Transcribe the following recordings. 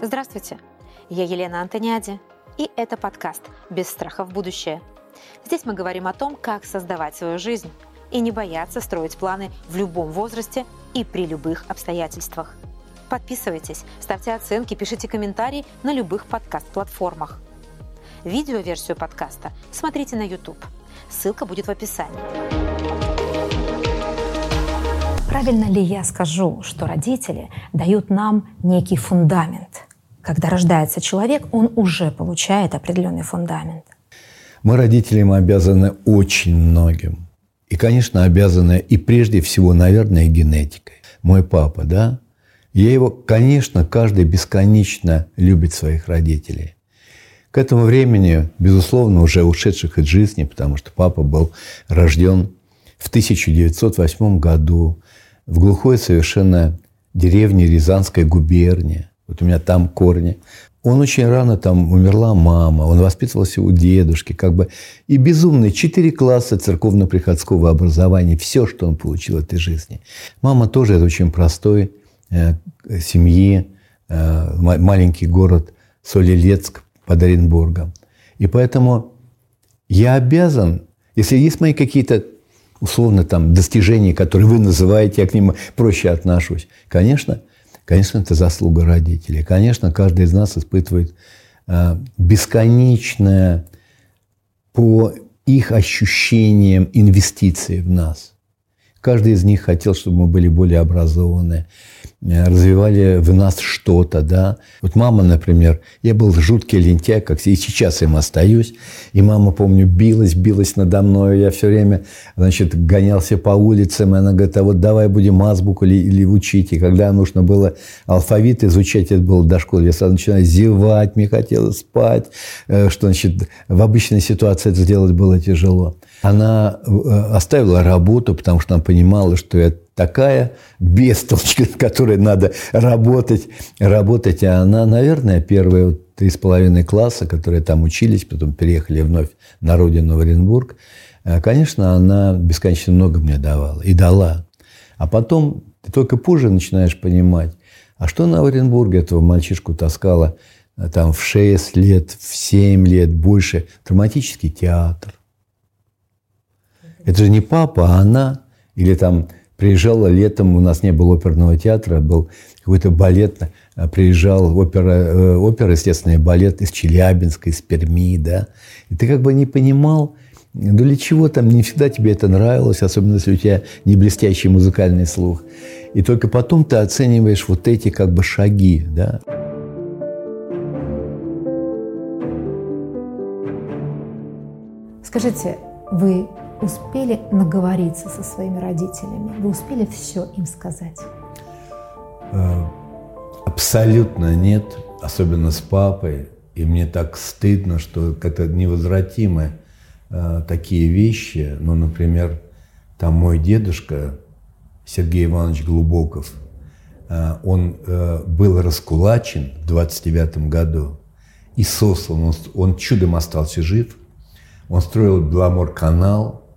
Здравствуйте, я Елена Антониади, и это подкаст «Без страха в будущее». Здесь мы говорим о том, как создавать свою жизнь и не бояться строить планы в любом возрасте и при любых обстоятельствах. Подписывайтесь, ставьте оценки, пишите комментарии на любых подкаст-платформах. Видеоверсию подкаста смотрите на YouTube. Ссылка будет в описании. Правильно ли я скажу, что родители дают нам некий фундамент – когда рождается человек, он уже получает определенный фундамент. Мы родителям обязаны очень многим. И, конечно, обязаны и прежде всего, наверное, генетикой. Мой папа, да? Я его, конечно, каждый бесконечно любит своих родителей. К этому времени, безусловно, уже ушедших из жизни, потому что папа был рожден в 1908 году в глухой совершенно деревне Рязанской губернии. Вот у меня там корни. Он очень рано там умерла мама, он воспитывался у дедушки, как бы и безумные четыре класса церковно-приходского образования, все, что он получил в этой жизни. Мама тоже из очень простой э, семьи, э, маленький город Солилецк под Оренбургом. И поэтому я обязан, если есть мои какие-то условно там достижения, которые вы называете, я к ним проще отношусь, конечно, Конечно, это заслуга родителей. Конечно, каждый из нас испытывает э, бесконечное по их ощущениям инвестиции в нас. Каждый из них хотел, чтобы мы были более образованные, развивали в нас что-то, да. Вот мама, например, я был жуткий лентяй, как и сейчас им остаюсь, и мама, помню, билась, билась надо мной, я все время, значит, гонялся по улицам, и она говорит, а вот давай будем азбуку или, или учить, и когда нужно было алфавит изучать, это было до школы, я сразу начинаю зевать, мне хотелось спать, э, что, значит, в обычной ситуации это сделать было тяжело. Она э, оставила работу, потому что она понимала, что я такая бестолочка, которой надо работать, работать. А она, наверное, первые три с половиной класса, которые там учились, потом переехали вновь на родину в Оренбург, э, конечно, она бесконечно много мне давала и дала. А потом ты только позже начинаешь понимать, а что на Оренбурге этого мальчишку таскала э, там в 6 лет, в 7 лет, больше, драматический театр. Это же не папа, а она. Или там Приезжала летом, у нас не было оперного театра, был какой-то балет, а приезжал опера, э, опера, естественно, балет из Челябинска, из Перми, да. И ты как бы не понимал, ну для чего там, не всегда тебе это нравилось, особенно если у тебя не блестящий музыкальный слух. И только потом ты оцениваешь вот эти как бы шаги, да. Скажите, вы успели наговориться со своими родителями? Вы успели все им сказать? Э, абсолютно нет, особенно с папой. И мне так стыдно, что это невозвратимы э, такие вещи. Ну, например, там мой дедушка Сергей Иванович Глубоков, э, он был раскулачен в 29 году и сослан. Он, он чудом остался жив. Он строил Беломор-канал,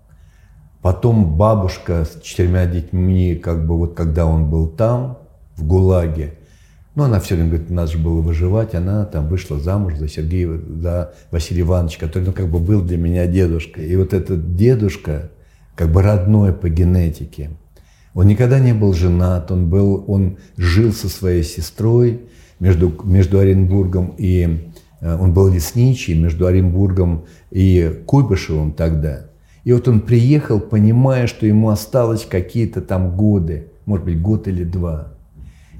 Потом бабушка с четырьмя детьми, как бы вот когда он был там, в ГУЛАГе, ну, она все время говорит, надо же было выживать, она там вышла замуж за Сергея, за Василия Ивановича, который, ну, как бы был для меня дедушкой. И вот этот дедушка, как бы родной по генетике, он никогда не был женат, он, был, он жил со своей сестрой между, между Оренбургом и... Э, он был лесничий между Оренбургом и Куйбышевым тогда – и вот он приехал, понимая, что ему осталось какие-то там годы, может быть, год или два.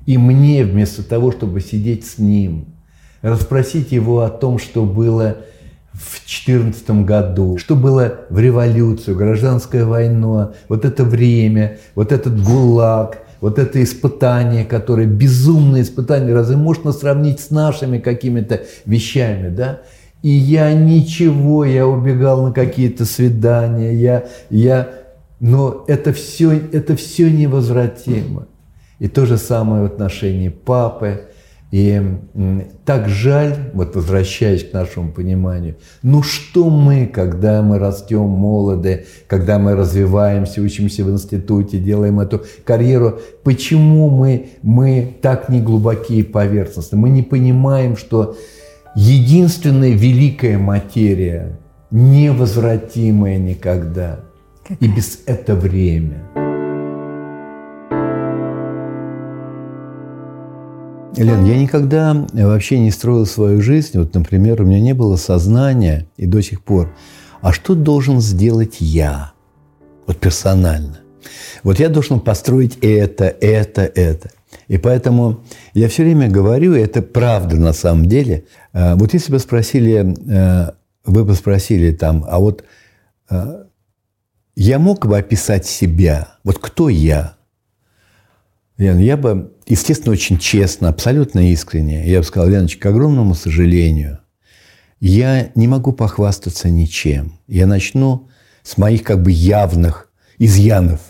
И мне, вместо того, чтобы сидеть с ним, расспросить его о том, что было в 2014 году, что было в революцию, гражданская война, вот это время, вот этот ГУЛАГ, вот это испытание, которое безумное испытание, разве можно сравнить с нашими какими-то вещами, да? И я ничего, я убегал на какие-то свидания, я, я, но это все, это все невозвратимо. И то же самое в отношении папы. И так жаль, вот возвращаясь к нашему пониманию, ну что мы, когда мы растем молоды, когда мы развиваемся, учимся в институте, делаем эту карьеру, почему мы, мы так не глубокие и? Мы не понимаем, что единственная великая материя, невозвратимая никогда, Какая? и без это время – Лен, я никогда вообще не строил свою жизнь. Вот, например, у меня не было сознания и до сих пор. А что должен сделать я? Вот персонально. Вот я должен построить это, это, это. И поэтому я все время говорю, и это правда на самом деле. Э, вот если бы спросили, э, вы бы спросили там, а вот э, я мог бы описать себя, вот кто я? Лен, я бы, естественно, очень честно, абсолютно искренне, я бы сказал, Леночка, к огромному сожалению, я не могу похвастаться ничем. Я начну с моих как бы явных изъянов.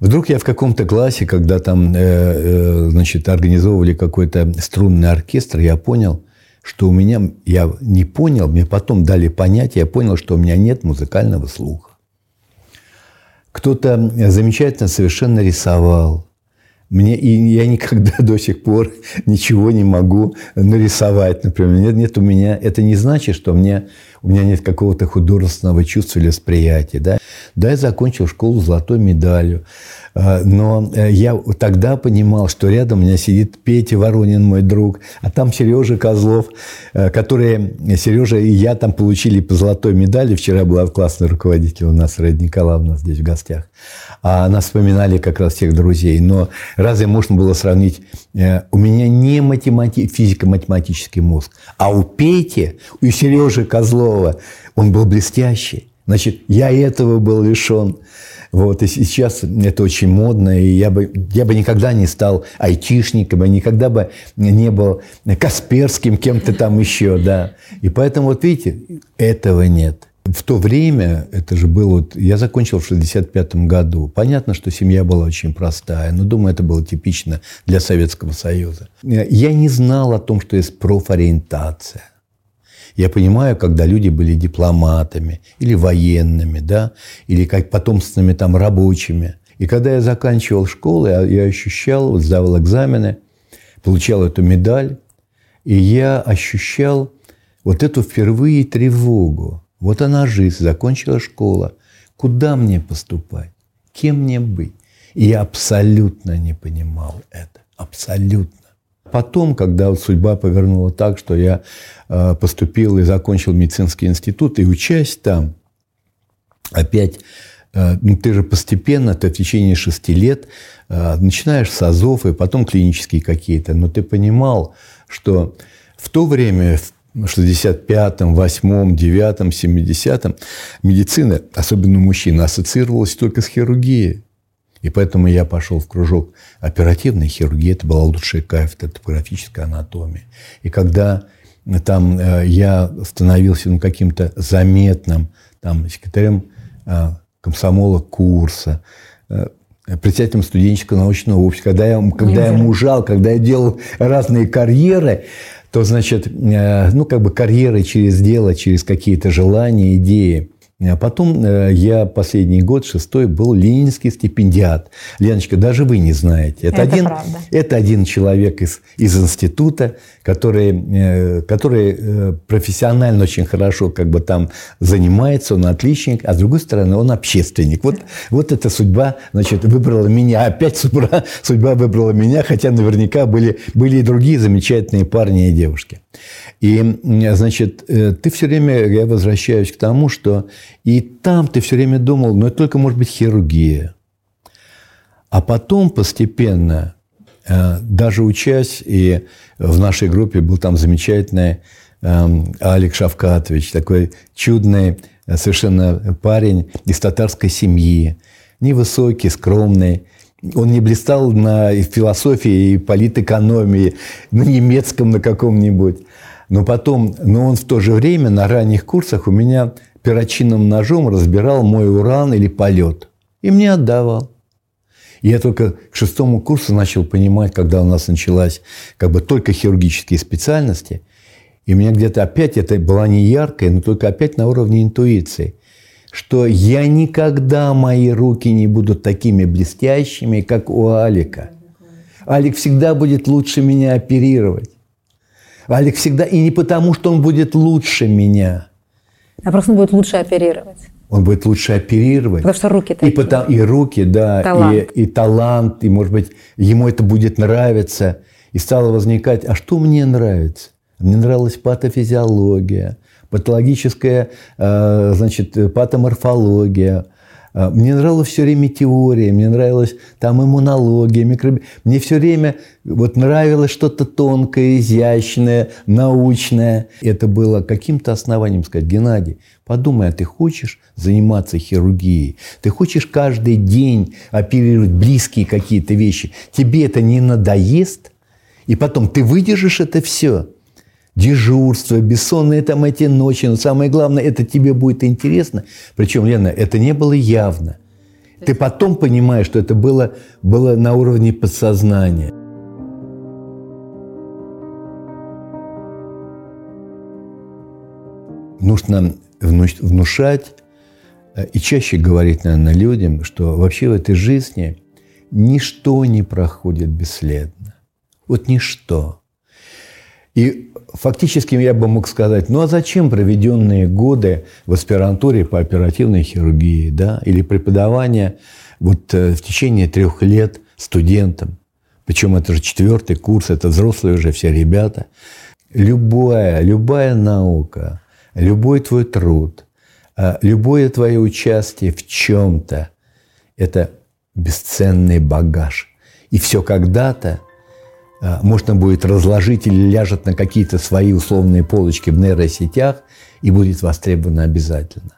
Вдруг я в каком-то классе, когда там, э, э, значит, организовывали какой-то струнный оркестр, я понял, что у меня, я не понял, мне потом дали понять, я понял, что у меня нет музыкального слуха. Кто-то замечательно совершенно рисовал, мне, и я никогда до сих пор ничего не могу нарисовать, например. Нет, нет у меня, это не значит, что мне, у меня нет какого-то художественного чувства или восприятия. Да? да, я закончил школу с золотой медалью. А, но э, я тогда понимал, что рядом у меня сидит Петя Воронин, мой друг, а там Сережа Козлов, э, которые Сережа и я там получили по золотой медали. Вчера была классный руководитель у нас, Раида Николаевна, здесь в гостях. А нас вспоминали как раз всех друзей. Но разве можно было сравнить? Э, у меня не математи... физико-математический мозг, а у Пети, у Сережи Козлова он был блестящий. Значит, я этого был лишен. Вот, и сейчас это очень модно, и я бы, я бы никогда не стал айтишником, и никогда бы не был Касперским, кем-то там еще, да. И поэтому, вот видите, этого нет. В то время, это же было, вот, я закончил в 65 году. Понятно, что семья была очень простая, но думаю, это было типично для Советского Союза. Я не знал о том, что есть профориентация. Я понимаю, когда люди были дипломатами или военными, да, или как потомственными там рабочими. И когда я заканчивал школу, я, я ощущал, вот сдавал экзамены, получал эту медаль, и я ощущал вот эту впервые тревогу. Вот она жизнь, закончила школа. Куда мне поступать? Кем мне быть? И я абсолютно не понимал это. Абсолютно. Потом, когда вот судьба повернула так, что я э, поступил и закончил медицинский институт, и учась там, опять, э, ну, ты же постепенно, ты в течение шести лет э, начинаешь с АЗОВ, и потом клинические какие-то, но ты понимал, что в то время, в 65-м, 8-м, 9-м, 70-м медицина, особенно у мужчин, ассоциировалась только с хирургией. И поэтому я пошел в кружок оперативной хирургии. Это была лучшая кафедра топографической анатомии. И когда там э, я становился ну, каким-то заметным там, секретарем э, комсомола курса, э, председателем студенческого научного общества, когда я, когда я мужал, когда я делал разные карьеры, то, значит, ну, как бы карьеры через дело, через какие-то желания, идеи – а потом э, я последний год, шестой, был ленинский стипендиат. Леночка, даже вы не знаете. Это, это один, правда. это один человек из, из института, который, э, который э, профессионально очень хорошо как бы там занимается, он отличник, а с другой стороны, он общественник. Вот, вот эта судьба, значит, выбрала меня. Опять судьба, судьба выбрала меня, хотя наверняка были, были и другие замечательные парни и девушки. И, значит, ты все время, я возвращаюсь к тому, что и там ты все время думал, ну, это только может быть хирургия. А потом постепенно, э, даже учась, и в нашей группе был там замечательный эм, Алик Шавкатович, такой чудный совершенно парень из татарской семьи, невысокий, скромный. Он не блистал на философии и политэкономии, на немецком на каком-нибудь. Но потом, но он в то же время на ранних курсах у меня перочинным ножом разбирал мой уран или полет. И мне отдавал. Я только к шестому курсу начал понимать, когда у нас началась как бы только хирургические специальности, и у меня где-то опять это была не яркая, но только опять на уровне интуиции, что я никогда мои руки не будут такими блестящими, как у Алика. Алик всегда будет лучше меня оперировать. Алик всегда, и не потому, что он будет лучше меня. А просто он будет лучше оперировать. Он будет лучше оперировать. Потому что руки такие. И, потому, и руки, да, талант. И, и талант, и, может быть, ему это будет нравиться. И стало возникать, а что мне нравится? Мне нравилась патофизиология, патологическая, э, значит, патоморфология. Э, мне нравилась все время теория, мне нравилась там иммунология, микроби... Мне все время вот нравилось что-то тонкое, изящное, научное. Это было каким-то основанием сказать, Геннадий, подумай, а ты хочешь заниматься хирургией? Ты хочешь каждый день оперировать близкие какие-то вещи? Тебе это не надоест? И потом ты выдержишь это все – дежурство, бессонные там эти ночи. Но самое главное, это тебе будет интересно. Причем, Лена, это не было явно. Ты потом понимаешь, что это было, было на уровне подсознания. Нужно внушать э, и чаще говорить, наверное, людям, что вообще в этой жизни ничто не проходит бесследно. Вот ничто. И фактически я бы мог сказать, ну а зачем проведенные годы в аспирантуре по оперативной хирургии, да, или преподавание вот э, в течение трех лет студентам, причем это же четвертый курс, это взрослые уже все ребята. Любая, любая наука, любой твой труд, э, любое твое участие в чем-то – это бесценный багаж. И все когда-то можно будет разложить или ляжет на какие-то свои условные полочки в нейросетях и будет востребовано обязательно.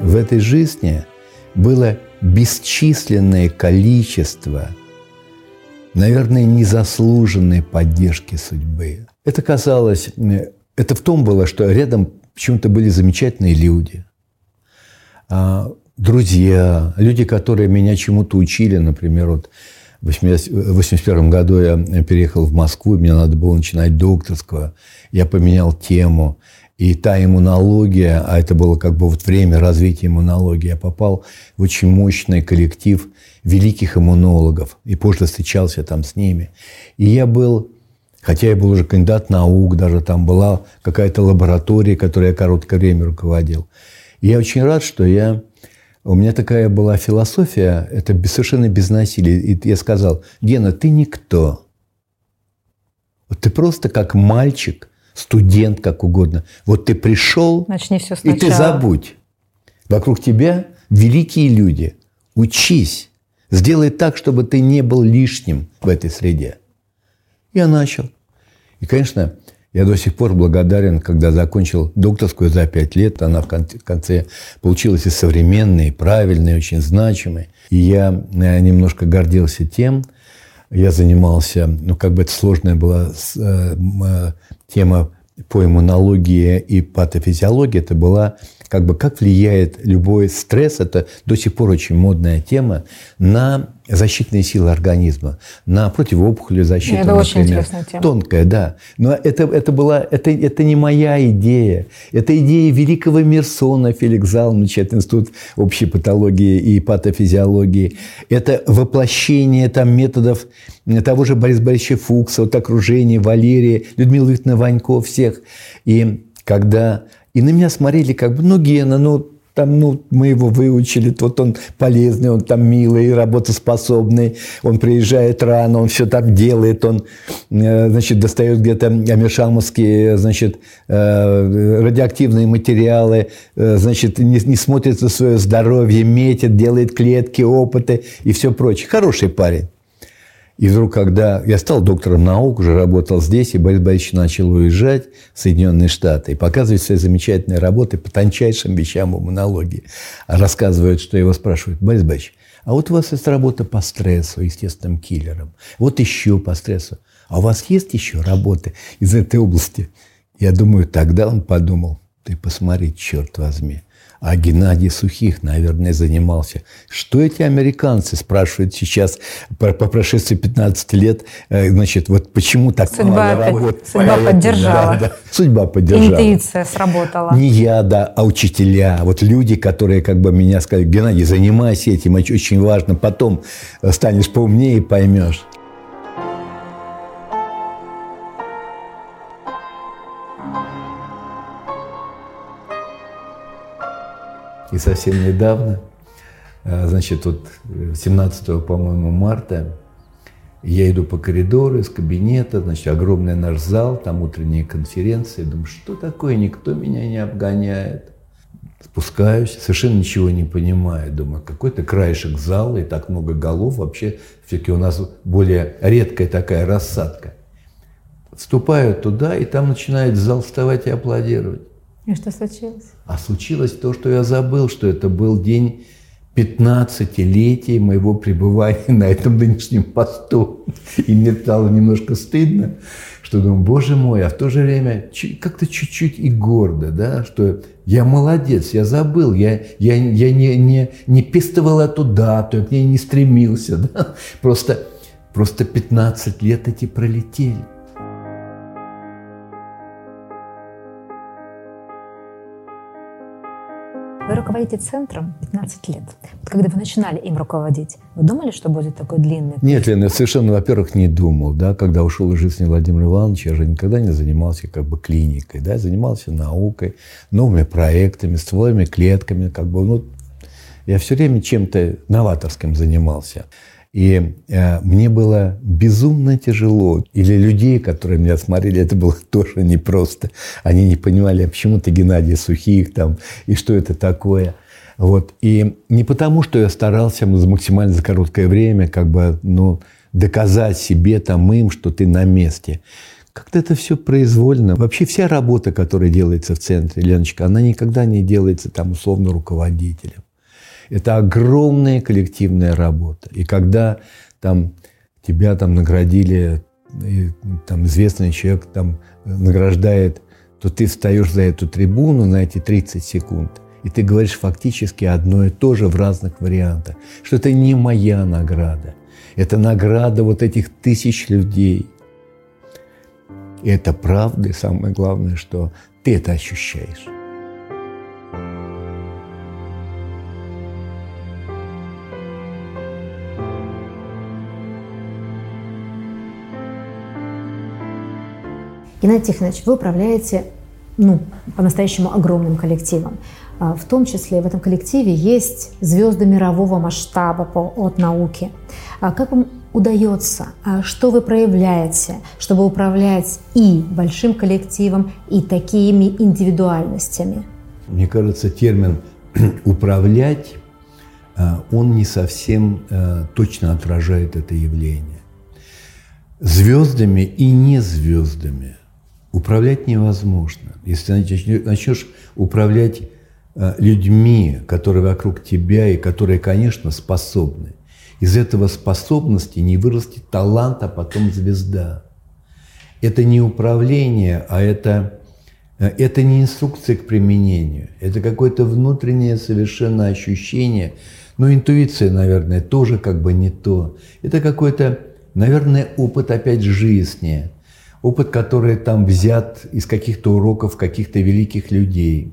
В этой жизни было бесчисленное количество, наверное, незаслуженной поддержки судьбы. Это казалось это в том было, что рядом почему-то были замечательные люди, а, друзья, люди, которые меня чему-то учили. Например, вот в 1981 году я переехал в Москву, мне надо было начинать докторского. Я поменял тему. И та иммунология, а это было как бы вот время развития иммунологии, я попал в очень мощный коллектив великих иммунологов. И позже встречался там с ними. И я был Хотя я был уже кандидат наук, даже там была какая-то лаборатория, которой я короткое время руководил. И я очень рад, что я... У меня такая была философия, это совершенно без насилия. И я сказал, Гена, ты никто. Вот ты просто как мальчик, студент, как угодно. Вот ты пришел, Начни все сначала. и ты забудь. Вокруг тебя великие люди. Учись. Сделай так, чтобы ты не был лишним в этой среде. Я начал. И, конечно, я до сих пор благодарен, когда закончил докторскую за пять лет. Она в конце получилась и современной, и правильной, очень значимой. И я э, немножко гордился тем, я занимался, ну, как бы это сложная была э, э, тема по иммунологии и патофизиологии, это была как бы как влияет любой стресс, это до сих пор очень модная тема, на защитные силы организма, на противоопухолевую защиту, это например. очень интересная тема. Тонкая, да. Но это, это, была, это, это не моя идея. Это идея великого Мерсона Феликс Залмовича, это Институт общей патологии и патофизиологии. Это воплощение там, методов того же Бориса Борисовича Фукса, вот окружение, Валерия, Людмила Викторовна Ванько, всех. И когда и на меня смотрели как бы, ну, Гена, ну, там, ну, мы его выучили, вот он полезный, он там милый, работоспособный, он приезжает рано, он все так делает, он, э, значит, достает где-то амишамовские, значит, э, радиоактивные материалы, э, значит, не, не смотрит на свое здоровье, метит, делает клетки, опыты и все прочее. Хороший парень. И вдруг, когда я стал доктором наук, уже работал здесь, и Борис Борисович начал уезжать в Соединенные Штаты и показывать свои замечательные работы по тончайшим вещам иммунологии. А рассказывают, что его спрашивают, Борис Борисович, а вот у вас есть работа по стрессу, естественным киллерам, вот еще по стрессу. а у вас есть еще работы из этой области? Я думаю, тогда он подумал, ты посмотри, черт возьми, а Геннадий Сухих, наверное, занимался. Что эти американцы спрашивают сейчас по, по прошествии 15 лет? Э, значит, вот почему так судьба мало работ? Судьба поддержала. Да, да. Судьба поддержала. Интуиция сработала. Не я, да, а учителя. Вот люди, которые как бы меня сказали, Геннадий, занимайся этим, очень важно. Потом станешь поумнее и поймешь. И совсем недавно, э, значит, вот 17, по-моему, марта, я иду по коридору из кабинета, значит, огромный наш зал, там утренние конференции. Думаю, что такое, никто меня не обгоняет. Спускаюсь, совершенно ничего не понимаю. Думаю, какой-то краешек зала и так много голов. Вообще, все-таки у нас более редкая такая рассадка. Вступаю туда, и там начинает зал вставать и аплодировать. И что случилось? А случилось то, что я забыл, что это был день 15-летия моего пребывания на этом нынешнем посту. И мне стало немножко стыдно, что думаю, боже мой, а в то же время как-то чуть-чуть и гордо, да, что я молодец, я забыл, я, я, я не, не, не пестовал эту дату, я к ней не стремился, да, просто, просто 15 лет эти пролетели. Руководите центром 15 лет. Вот когда вы начинали им руководить, вы думали, что будет такой длинный? Нет, Лена, я совершенно, во-первых, не думал. Да? Когда ушел из жизни Владимир Иванович, я же никогда не занимался как бы клиникой. Да? занимался наукой, новыми проектами, стволовыми клетками. Как бы, ну, я все время чем-то новаторским занимался. И э, мне было безумно тяжело. Или людей, которые меня смотрели, это было тоже непросто. Они не понимали, а почему ты Геннадий Сухих там, и что это такое. Вот. И не потому, что я старался максимально за короткое время как бы, ну, доказать себе, там, им, что ты на месте. Как-то это все произвольно. Вообще вся работа, которая делается в центре, Леночка, она никогда не делается там условно руководителем. Это огромная коллективная работа. И когда там тебя там наградили, и, там известный человек там награждает, то ты встаешь за эту трибуну на эти 30 секунд, и ты говоришь фактически одно и то же в разных вариантах, что это не моя награда, это награда вот этих тысяч людей. И это правда, и самое главное, что ты это ощущаешь. Геннадий Тихонович, вы управляете ну, по-настоящему огромным коллективом. А, в том числе в этом коллективе есть звезды мирового масштаба по, от науки. А как вам удается, а что вы проявляете, чтобы управлять и большим коллективом, и такими индивидуальностями? Мне кажется, термин «управлять» он не совсем точно отражает это явление. Звездами и не звездами управлять невозможно. Если начнешь управлять э, людьми, которые вокруг тебя и которые, конечно, способны, из этого способности не вырастет талант, а потом звезда. Это не управление, а это, э, это не инструкция к применению. Это какое-то внутреннее совершенно ощущение. Ну, интуиция, наверное, тоже как бы не то. Это какой-то, наверное, опыт опять жизни – опыт, который там взят из каких-то уроков каких-то великих людей,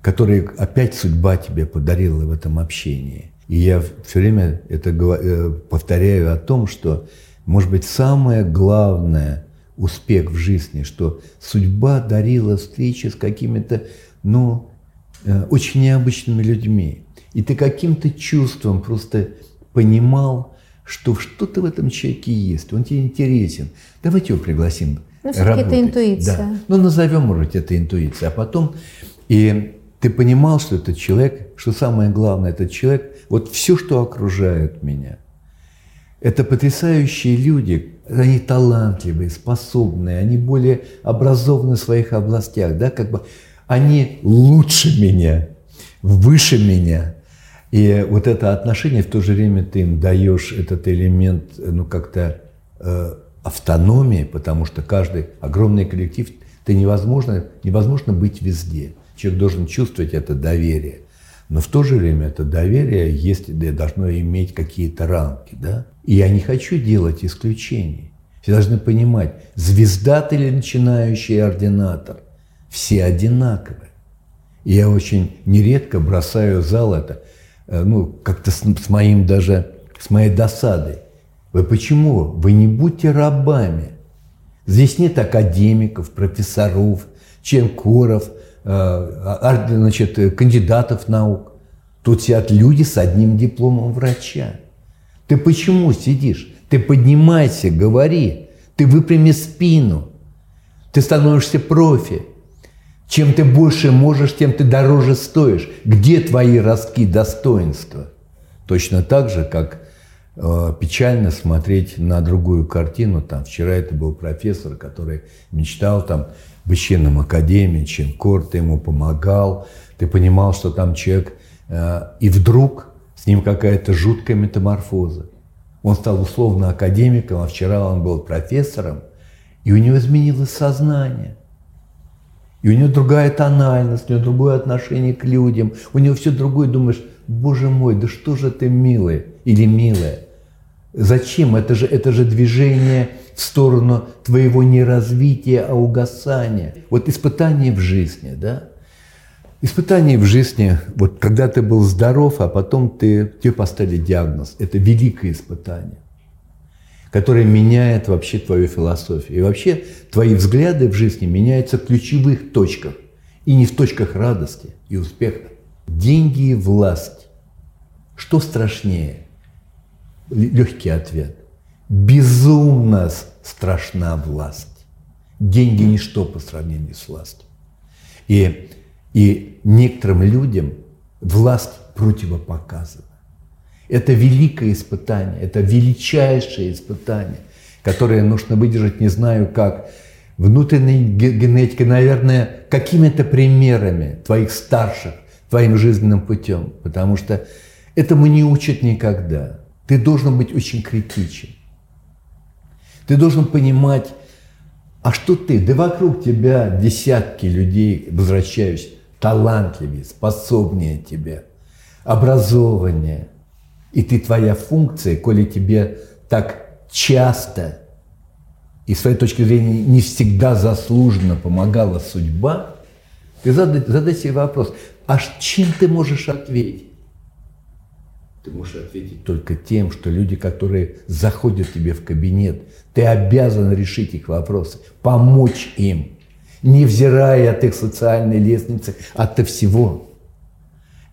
которые опять судьба тебе подарила в этом общении. И я все время это э, повторяю о том, что, может быть, самое главное успех в жизни, что судьба дарила встречи с какими-то, ну, э, очень необычными людьми. И ты каким-то чувством просто понимал, что что-то в этом человеке есть, он тебе интересен. Давайте его пригласим. Ну, все-таки это интуиция. Да. Ну, назовем, может быть, это интуиция. А потом, и ты понимал, что этот человек, что самое главное, этот человек, вот все, что окружает меня, это потрясающие люди, они талантливые, способные, они более образованы в своих областях, да, как бы они лучше меня, выше меня, и вот это отношение, в то же время ты им даешь этот элемент, ну, как-то э, автономии, потому что каждый огромный коллектив, ты невозможно, невозможно быть везде. Человек должен чувствовать это доверие. Но в то же время это доверие есть, должно иметь какие-то рамки. Да? И я не хочу делать исключений. Все должны понимать, звезда ты или начинающий ординатор, все одинаковые. И я очень нередко бросаю зал это, э, ну, как-то с, с моим даже, с моей досадой. Вы почему? Вы не будьте рабами. Здесь нет академиков, профессоров, ченкоров, э, значит, кандидатов наук. Тут сидят люди с одним дипломом врача. Ты почему сидишь? Ты поднимайся, говори. Ты выпрями спину. Ты становишься профи. Чем ты больше можешь, тем ты дороже стоишь. Где твои ростки достоинства? Точно так же, как э, печально смотреть на другую картину. Там вчера это был профессор, который мечтал там в чинном академии, Чинкор, ты ему помогал, ты понимал, что там человек, э, и вдруг с ним какая-то жуткая метаморфоза. Он стал условно академиком, а вчера он был профессором, и у него изменилось сознание – и у него другая тональность, у него другое отношение к людям, у него все другое. Думаешь, боже мой, да что же ты милый или милая? Зачем? Это же, это же движение в сторону твоего не развития, а угасания. Вот испытание в жизни, да? Испытание в жизни, вот когда ты был здоров, а потом ты, тебе поставили диагноз, это великое испытание которая меняет вообще твою философию. И вообще твои взгляды в жизни меняются в ключевых точках. И не в точках радости и успеха. Деньги и власть. Что страшнее? Легкий ответ. Безумно страшна власть. Деньги – ничто по сравнению с властью. И, и некоторым людям власть противопоказана. Это великое испытание, это величайшее испытание, которое нужно выдержать, не знаю как, внутренней генетикой, наверное, какими-то примерами твоих старших, твоим жизненным путем, потому что этому не учат никогда. Ты должен быть очень критичен. Ты должен понимать, а что ты? Да вокруг тебя десятки людей, возвращаюсь, талантливее, способнее тебя, образованнее – и ты твоя функция, коли тебе так часто и с твоей точки зрения не всегда заслуженно помогала судьба, ты задай, задай себе вопрос, а чем ты можешь ответить? Ты можешь ответить только тем, что люди, которые заходят тебе в кабинет, ты обязан решить их вопросы, помочь им, невзирая от их социальной лестницы, от всего.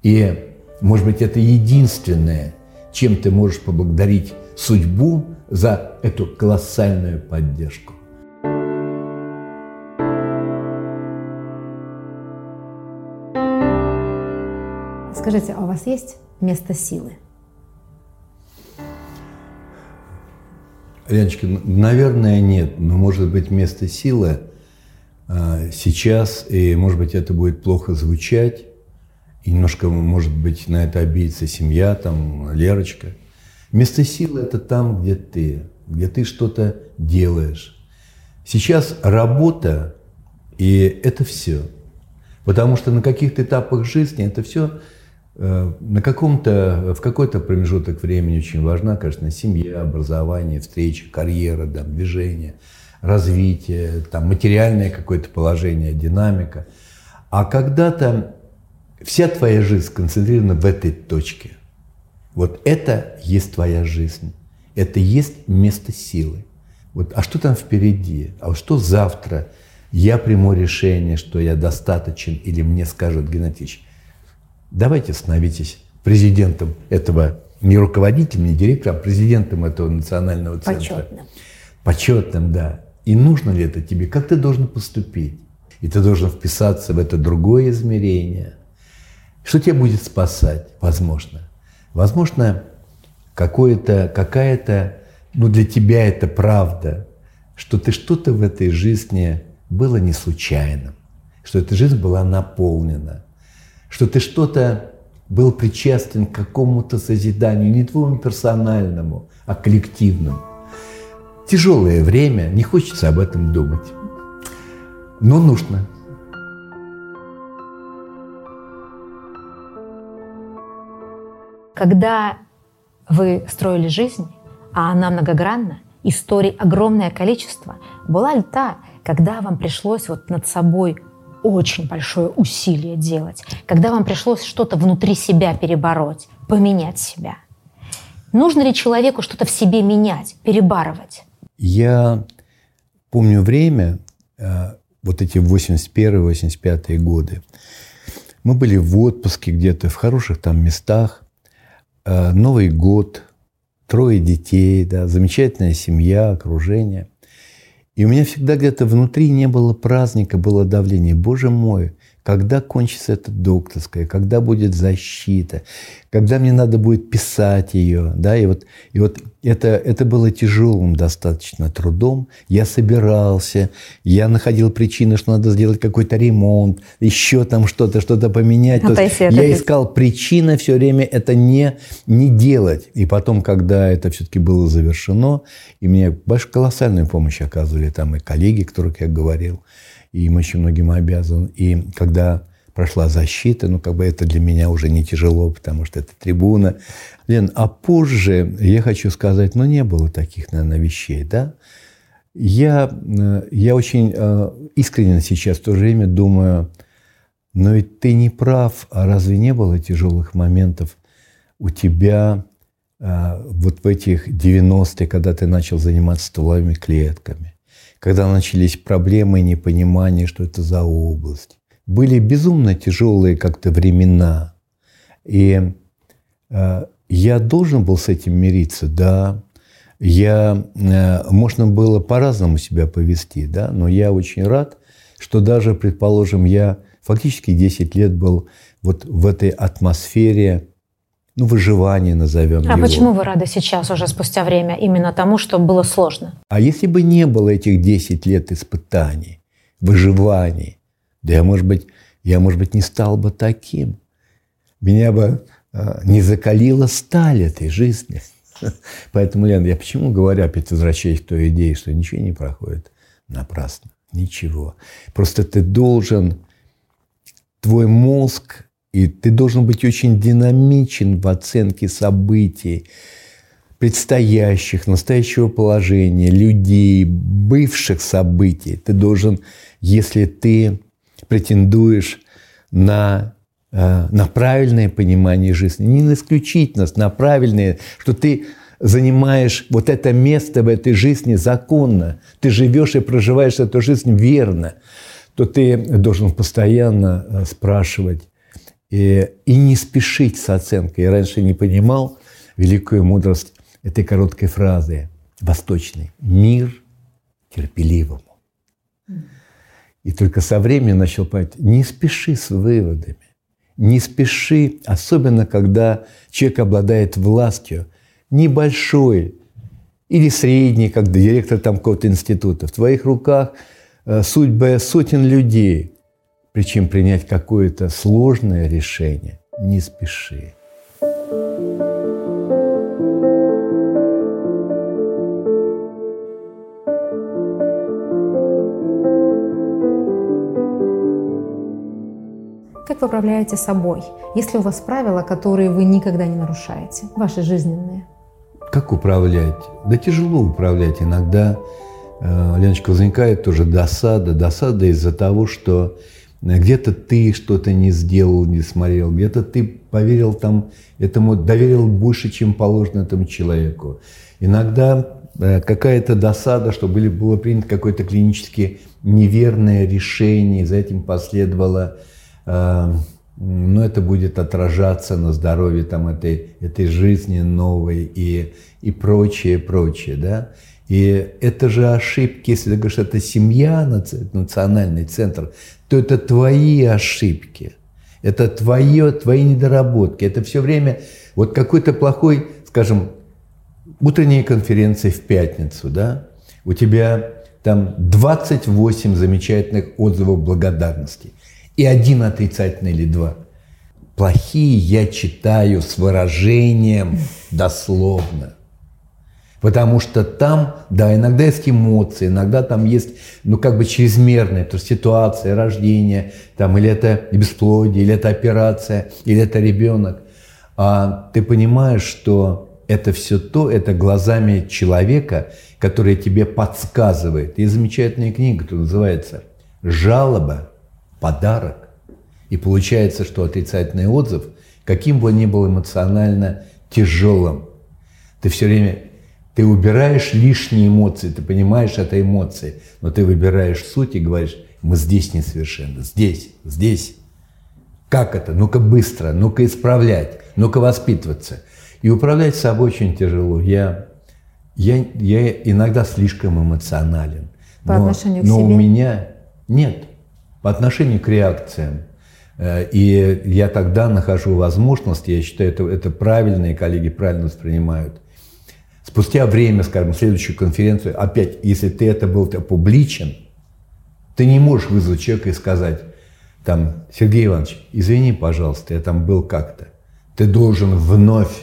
И, может быть, это единственное – чем ты можешь поблагодарить судьбу за эту колоссальную поддержку. Скажите, а у вас есть место силы? Леночка, наверное, нет, но может быть место силы а, сейчас, и может быть это будет плохо звучать, и немножко, может быть, на это обидится семья, там, Лерочка. Место силы – это там, где ты, где ты что-то делаешь. Сейчас работа, и это все. Потому что на каких-то этапах жизни это все э, на каком-то, в какой-то промежуток времени очень важна, конечно, семья, образование, встреча, карьера, да, движение, развитие, там, материальное какое-то положение, динамика. А когда-то Вся твоя жизнь сконцентрирована в этой точке. Вот это есть твоя жизнь. Это есть место силы. Вот, а что там впереди? А что завтра? Я приму решение, что я достаточен, или мне скажет Геннадьевич, давайте становитесь президентом этого, не руководителем, не директором, а президентом этого национального центра. Почетным. Почетным, да. И нужно ли это тебе? Как ты должен поступить? И ты должен вписаться в это другое измерение – что тебя будет спасать, возможно? Возможно, какое-то, какая-то, ну для тебя это правда, что ты что-то в этой жизни было не случайным, что эта жизнь была наполнена, что ты что-то был причастен к какому-то созиданию, не твоему персональному, а коллективному. тяжелое время, не хочется об этом думать. Но нужно. Когда вы строили жизнь, а она многогранна, историй огромное количество, была ли та, когда вам пришлось вот над собой очень большое усилие делать, когда вам пришлось что-то внутри себя перебороть, поменять себя? Нужно ли человеку что-то в себе менять, перебарывать? Я помню время, э, вот эти 81-85 годы. Мы были в отпуске где-то, в хороших там местах. Э, Новый год, трое детей, да, замечательная семья, окружение. И у меня всегда где-то внутри не было праздника, было давление. Боже мой, когда кончится эта докторская, когда будет защита, когда мне надо будет писать ее, да, и вот, и вот это, это было тяжелым достаточно трудом. Я собирался, я находил причины, что надо сделать какой-то ремонт, еще там что-то, что-то поменять. А То есть я искал причины все время это не, не делать. И потом, когда это все-таки было завершено, и мне колоссальную помощь оказывали там и коллеги, которых я говорил, и им очень многим обязан. И когда прошла защита, ну, как бы это для меня уже не тяжело, потому что это трибуна. Лен, а позже, я хочу сказать, ну, не было таких, наверное, вещей, да? Я, э, я очень э, искренне сейчас в то же время думаю, но ведь ты не прав, а разве не было тяжелых моментов у тебя э, вот в этих 90-е, когда ты начал заниматься стволовыми клетками? Когда начались проблемы и непонимание, что это за область. Были безумно тяжелые как-то времена. И э, я должен был с этим мириться, да. Я, э, можно было по-разному себя повести, да, но я очень рад, что даже, предположим, я фактически 10 лет был вот в этой атмосфере ну, выживание назовем А его. почему вы рады сейчас, уже спустя время, именно тому, что было сложно? А если бы не было этих 10 лет испытаний, выживаний, да я, может быть, я, может быть, не стал бы таким. Меня бы э, не закалила сталь этой жизни. Поэтому, Лен, я почему говорю, опять возвращаясь к той идее, что ничего не проходит напрасно. Ничего. Просто ты должен, твой мозг и ты должен быть очень динамичен в оценке событий, предстоящих, настоящего положения, людей, бывших событий. Ты должен, если ты претендуешь на, э, на правильное понимание жизни, не на исключительность, на правильное, что ты занимаешь вот это место в этой жизни законно, ты живешь и проживаешь эту жизнь верно, то ты должен постоянно э, спрашивать, и, и не спешить с оценкой. Я раньше не понимал великую мудрость этой короткой фразы восточной. Мир терпеливому. И только со временем начал понимать, не спеши с выводами. Не спеши, особенно когда человек обладает властью, небольшой или средней, как директор там какого-то института. В твоих руках э, судьбы сотен людей. Причем принять какое-то сложное решение не спеши. Как вы управляете собой? Есть ли у вас правила, которые вы никогда не нарушаете, ваши жизненные? Как управлять? Да тяжело управлять. Иногда, э, Леночка, возникает тоже досада. Досада из-за того, что где-то ты что-то не сделал, не смотрел, где-то ты поверил там этому, доверил больше, чем положено этому человеку. Иногда э, какая-то досада, что были, было принято какое-то клинически неверное решение, за этим последовало, э, ну, это будет отражаться на здоровье там, этой, этой жизни новой и, и прочее, прочее, да. И это же ошибки, если ты говоришь, это семья, национальный центр, то это твои ошибки, это твое, твои недоработки. Это все время вот какой-то плохой, скажем, утренняя конференция в пятницу, да, у тебя там 28 замечательных отзывов благодарности и один отрицательный или два. Плохие я читаю с выражением дословно. Потому что там, да, иногда есть эмоции, иногда там есть, ну, как бы чрезмерная, то есть ситуация, рождение, там, или это бесплодие, или это операция, или это ребенок. А ты понимаешь, что это все то, это глазами человека, который тебе подсказывает. Есть замечательная книга, которая называется «Жалоба, подарок». И получается, что отрицательный отзыв, каким бы он ни был эмоционально тяжелым, ты все время ты убираешь лишние эмоции, ты понимаешь это эмоции, но ты выбираешь суть и говоришь, мы здесь несовершенны, здесь, здесь. Как это? Ну-ка быстро, ну-ка исправлять, ну-ка воспитываться. И управлять собой очень тяжело. Я, я, я иногда слишком эмоционален. По но, отношению к но себе? у меня нет. По отношению к реакциям. Э, и я тогда нахожу возможность, я считаю, это, это правильно, и коллеги правильно воспринимают, Спустя время, скажем, следующую конференцию, опять, если ты это был публичен, ты не можешь вызвать человека и сказать, там, Сергей Иванович, извини, пожалуйста, я там был как-то. Ты должен вновь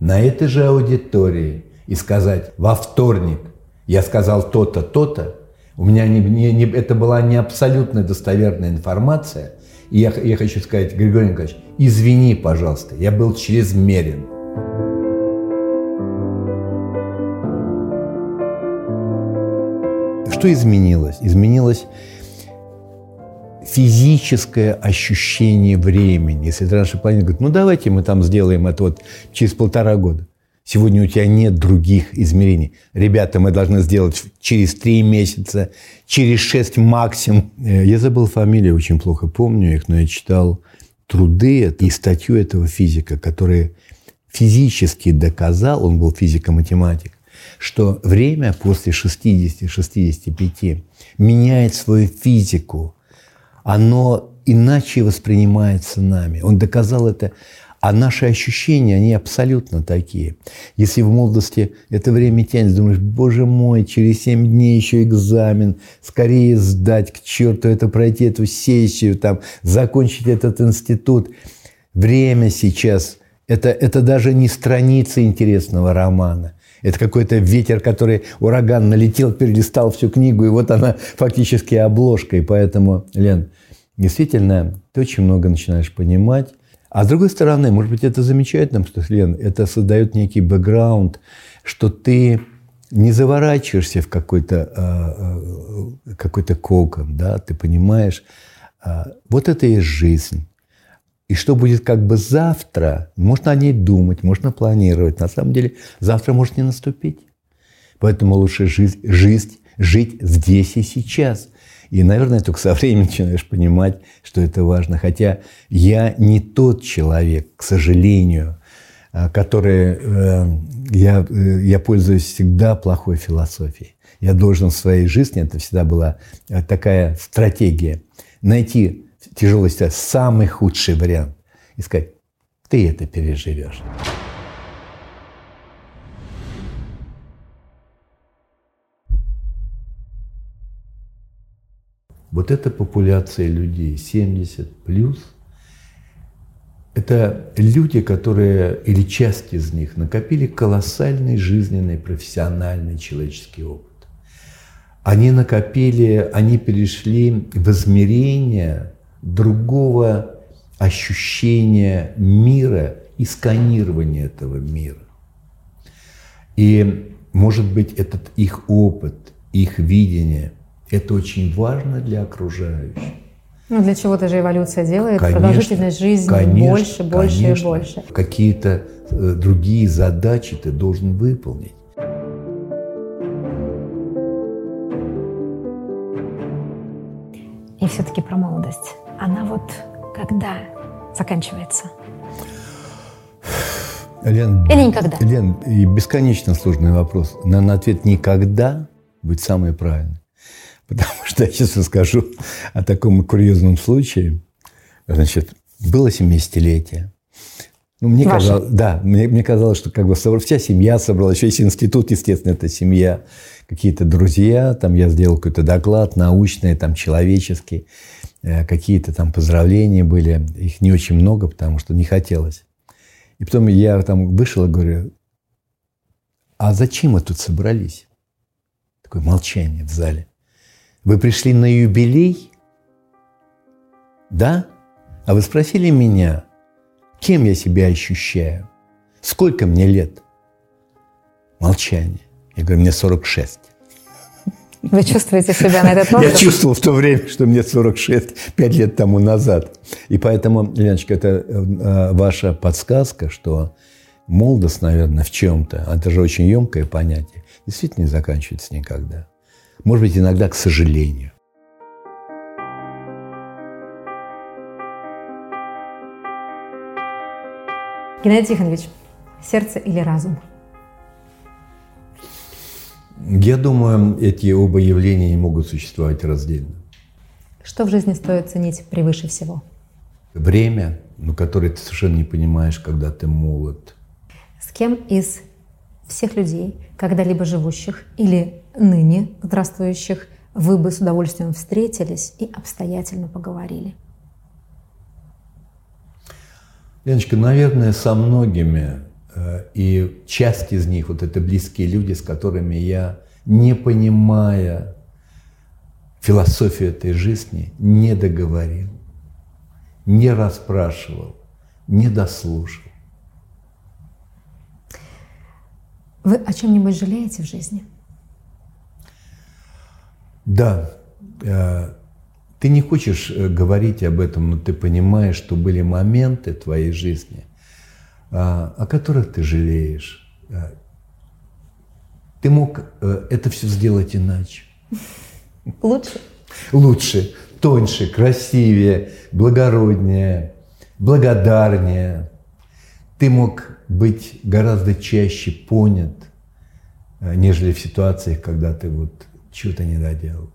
на этой же аудитории и сказать, во вторник я сказал то-то, то-то, у меня не, не, не, это была не абсолютно достоверная информация, и я, я хочу сказать, Григорий Николаевич, извини, пожалуйста, я был чрезмерен. Что изменилось? Изменилось физическое ощущение времени. Если раньше планета говорит, ну давайте мы там сделаем это вот через полтора года. Сегодня у тебя нет других измерений. Ребята, мы должны сделать через три месяца, через шесть максимум. Э, я забыл фамилии, очень плохо помню их, но я читал труды и статью этого физика, который физически доказал, он был физико-математик, что время после 60-65 меняет свою физику. Оно иначе воспринимается нами. Он доказал это. А наши ощущения, они абсолютно такие. Если в молодости это время тянет, думаешь, боже мой, через 7 дней еще экзамен, скорее сдать к черту это, пройти эту сессию, там, закончить этот институт. Время сейчас это, это даже не страница интересного романа. Это какой-то ветер, который ураган налетел, перелистал всю книгу, и вот она фактически обложка. И поэтому, Лен, действительно, ты очень много начинаешь понимать. А с другой стороны, может быть, это замечательно, что, Лен, это создает некий бэкграунд, что ты не заворачиваешься в какой-то э, какой кокон, да, ты понимаешь, э, вот это и жизнь. И что будет как бы завтра, можно о ней думать, можно планировать. На самом деле завтра может не наступить. Поэтому лучше жить, жить, жить здесь и сейчас. И, наверное, только со временем начинаешь понимать, что это важно. Хотя я не тот человек, к сожалению, э, который... Э, я, э, я пользуюсь всегда плохой философией. Я должен в своей жизни, это всегда была такая стратегия, найти тяжелой ситуации, самый худший вариант. И сказать, ты это переживешь. Вот эта популяция людей, 70 плюс, это люди, которые, или часть из них, накопили колоссальный жизненный, профессиональный, человеческий опыт. Они накопили, они перешли в измерение другого ощущения мира и сканирования этого мира. И, может быть, этот их опыт, их видение, это очень важно для окружающих. Ну, для чего-то же эволюция делает конечно, продолжительность жизни конечно, больше, больше конечно. и больше. Какие-то э, другие задачи ты должен выполнить. И все-таки про молодость она вот когда заканчивается? Лен, Или никогда? Лен, и бесконечно сложный вопрос. Наверное, ответ «никогда» будет самый правильный. Потому что я сейчас расскажу о таком курьезном случае. Значит, было 70-летие. Ну, мне казалось, да, мне, мне казалось, что как бы вся семья собралась, еще есть институт, естественно, это семья, какие-то друзья, там я сделал какой-то доклад научный, там человеческий. Э, какие-то там поздравления были, их не очень много, потому что не хотелось. И потом я там вышел и говорю, а зачем мы тут собрались? Такое молчание в зале. Вы пришли на юбилей? Да? А вы спросили меня, кем я себя ощущаю? Сколько мне лет? Молчание. Я говорю, мне 46. Вы чувствуете себя на этот момент? Я чувствовал в то время, что мне 46, 5 лет тому назад. И поэтому, Леночка, это э, ваша подсказка, что молодость, наверное, в чем-то, это же очень емкое понятие, действительно не заканчивается никогда. Может быть, иногда к сожалению. Геннадий Тихонович, сердце или разум? Я думаю, эти оба явления не могут существовать раздельно. Что в жизни стоит ценить превыше всего? Время, но которое ты совершенно не понимаешь, когда ты молод. С кем из всех людей, когда-либо живущих или ныне здравствующих, вы бы с удовольствием встретились и обстоятельно поговорили? Леночка, наверное, со многими, и часть из них, вот это близкие люди, с которыми я, не понимая философию этой жизни, не договорил, не расспрашивал, не дослушал. Вы о чем-нибудь жалеете в жизни? Да. Э, ты не хочешь э, говорить об этом, но ты понимаешь, что были моменты твоей жизни, о которых ты жалеешь. Э, ты мог это все сделать иначе. Лучше? Лучше, тоньше, красивее, благороднее, благодарнее. Ты мог быть гораздо чаще понят, нежели в ситуациях, когда ты вот чего-то не доделал.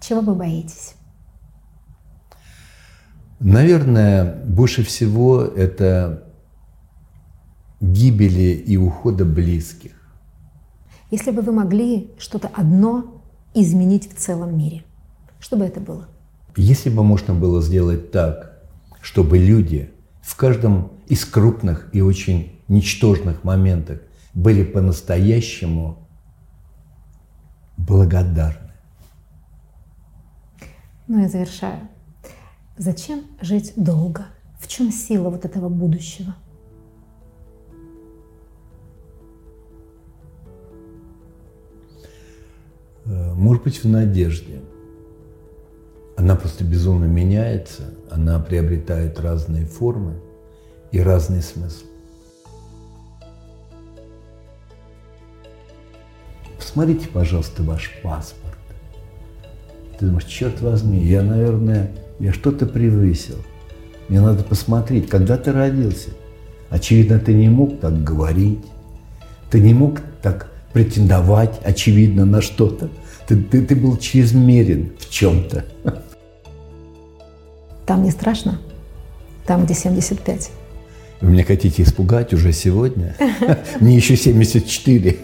Чего вы боитесь? Наверное, больше всего это гибели и ухода близких. Если бы вы могли что-то одно изменить в целом мире, что бы это было? Если бы можно было сделать так, чтобы люди в каждом из крупных и очень ничтожных моментах были по-настоящему благодарны. Ну и завершаю. Зачем жить долго? В чем сила вот этого будущего? Может быть, в надежде. Она просто безумно меняется, она приобретает разные формы и разный смысл. Посмотрите, пожалуйста, ваш паспорт. Ты думаешь, черт возьми, я, наверное, я что-то превысил. Мне надо посмотреть, когда ты родился. Очевидно, ты не мог так говорить. Ты не мог так претендовать, очевидно, на что-то. Ты, ты, ты был чрезмерен в чем-то. Там не страшно? Там, где 75. Вы меня хотите испугать уже сегодня? Мне еще 74.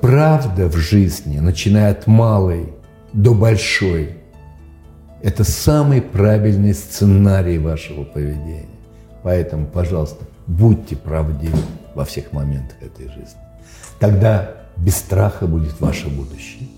Правда в жизни, начиная от малой до большой, это самый правильный сценарий вашего поведения. Поэтому, пожалуйста, будьте правдивы во всех моментах этой жизни. Тогда без страха будет ваше будущее.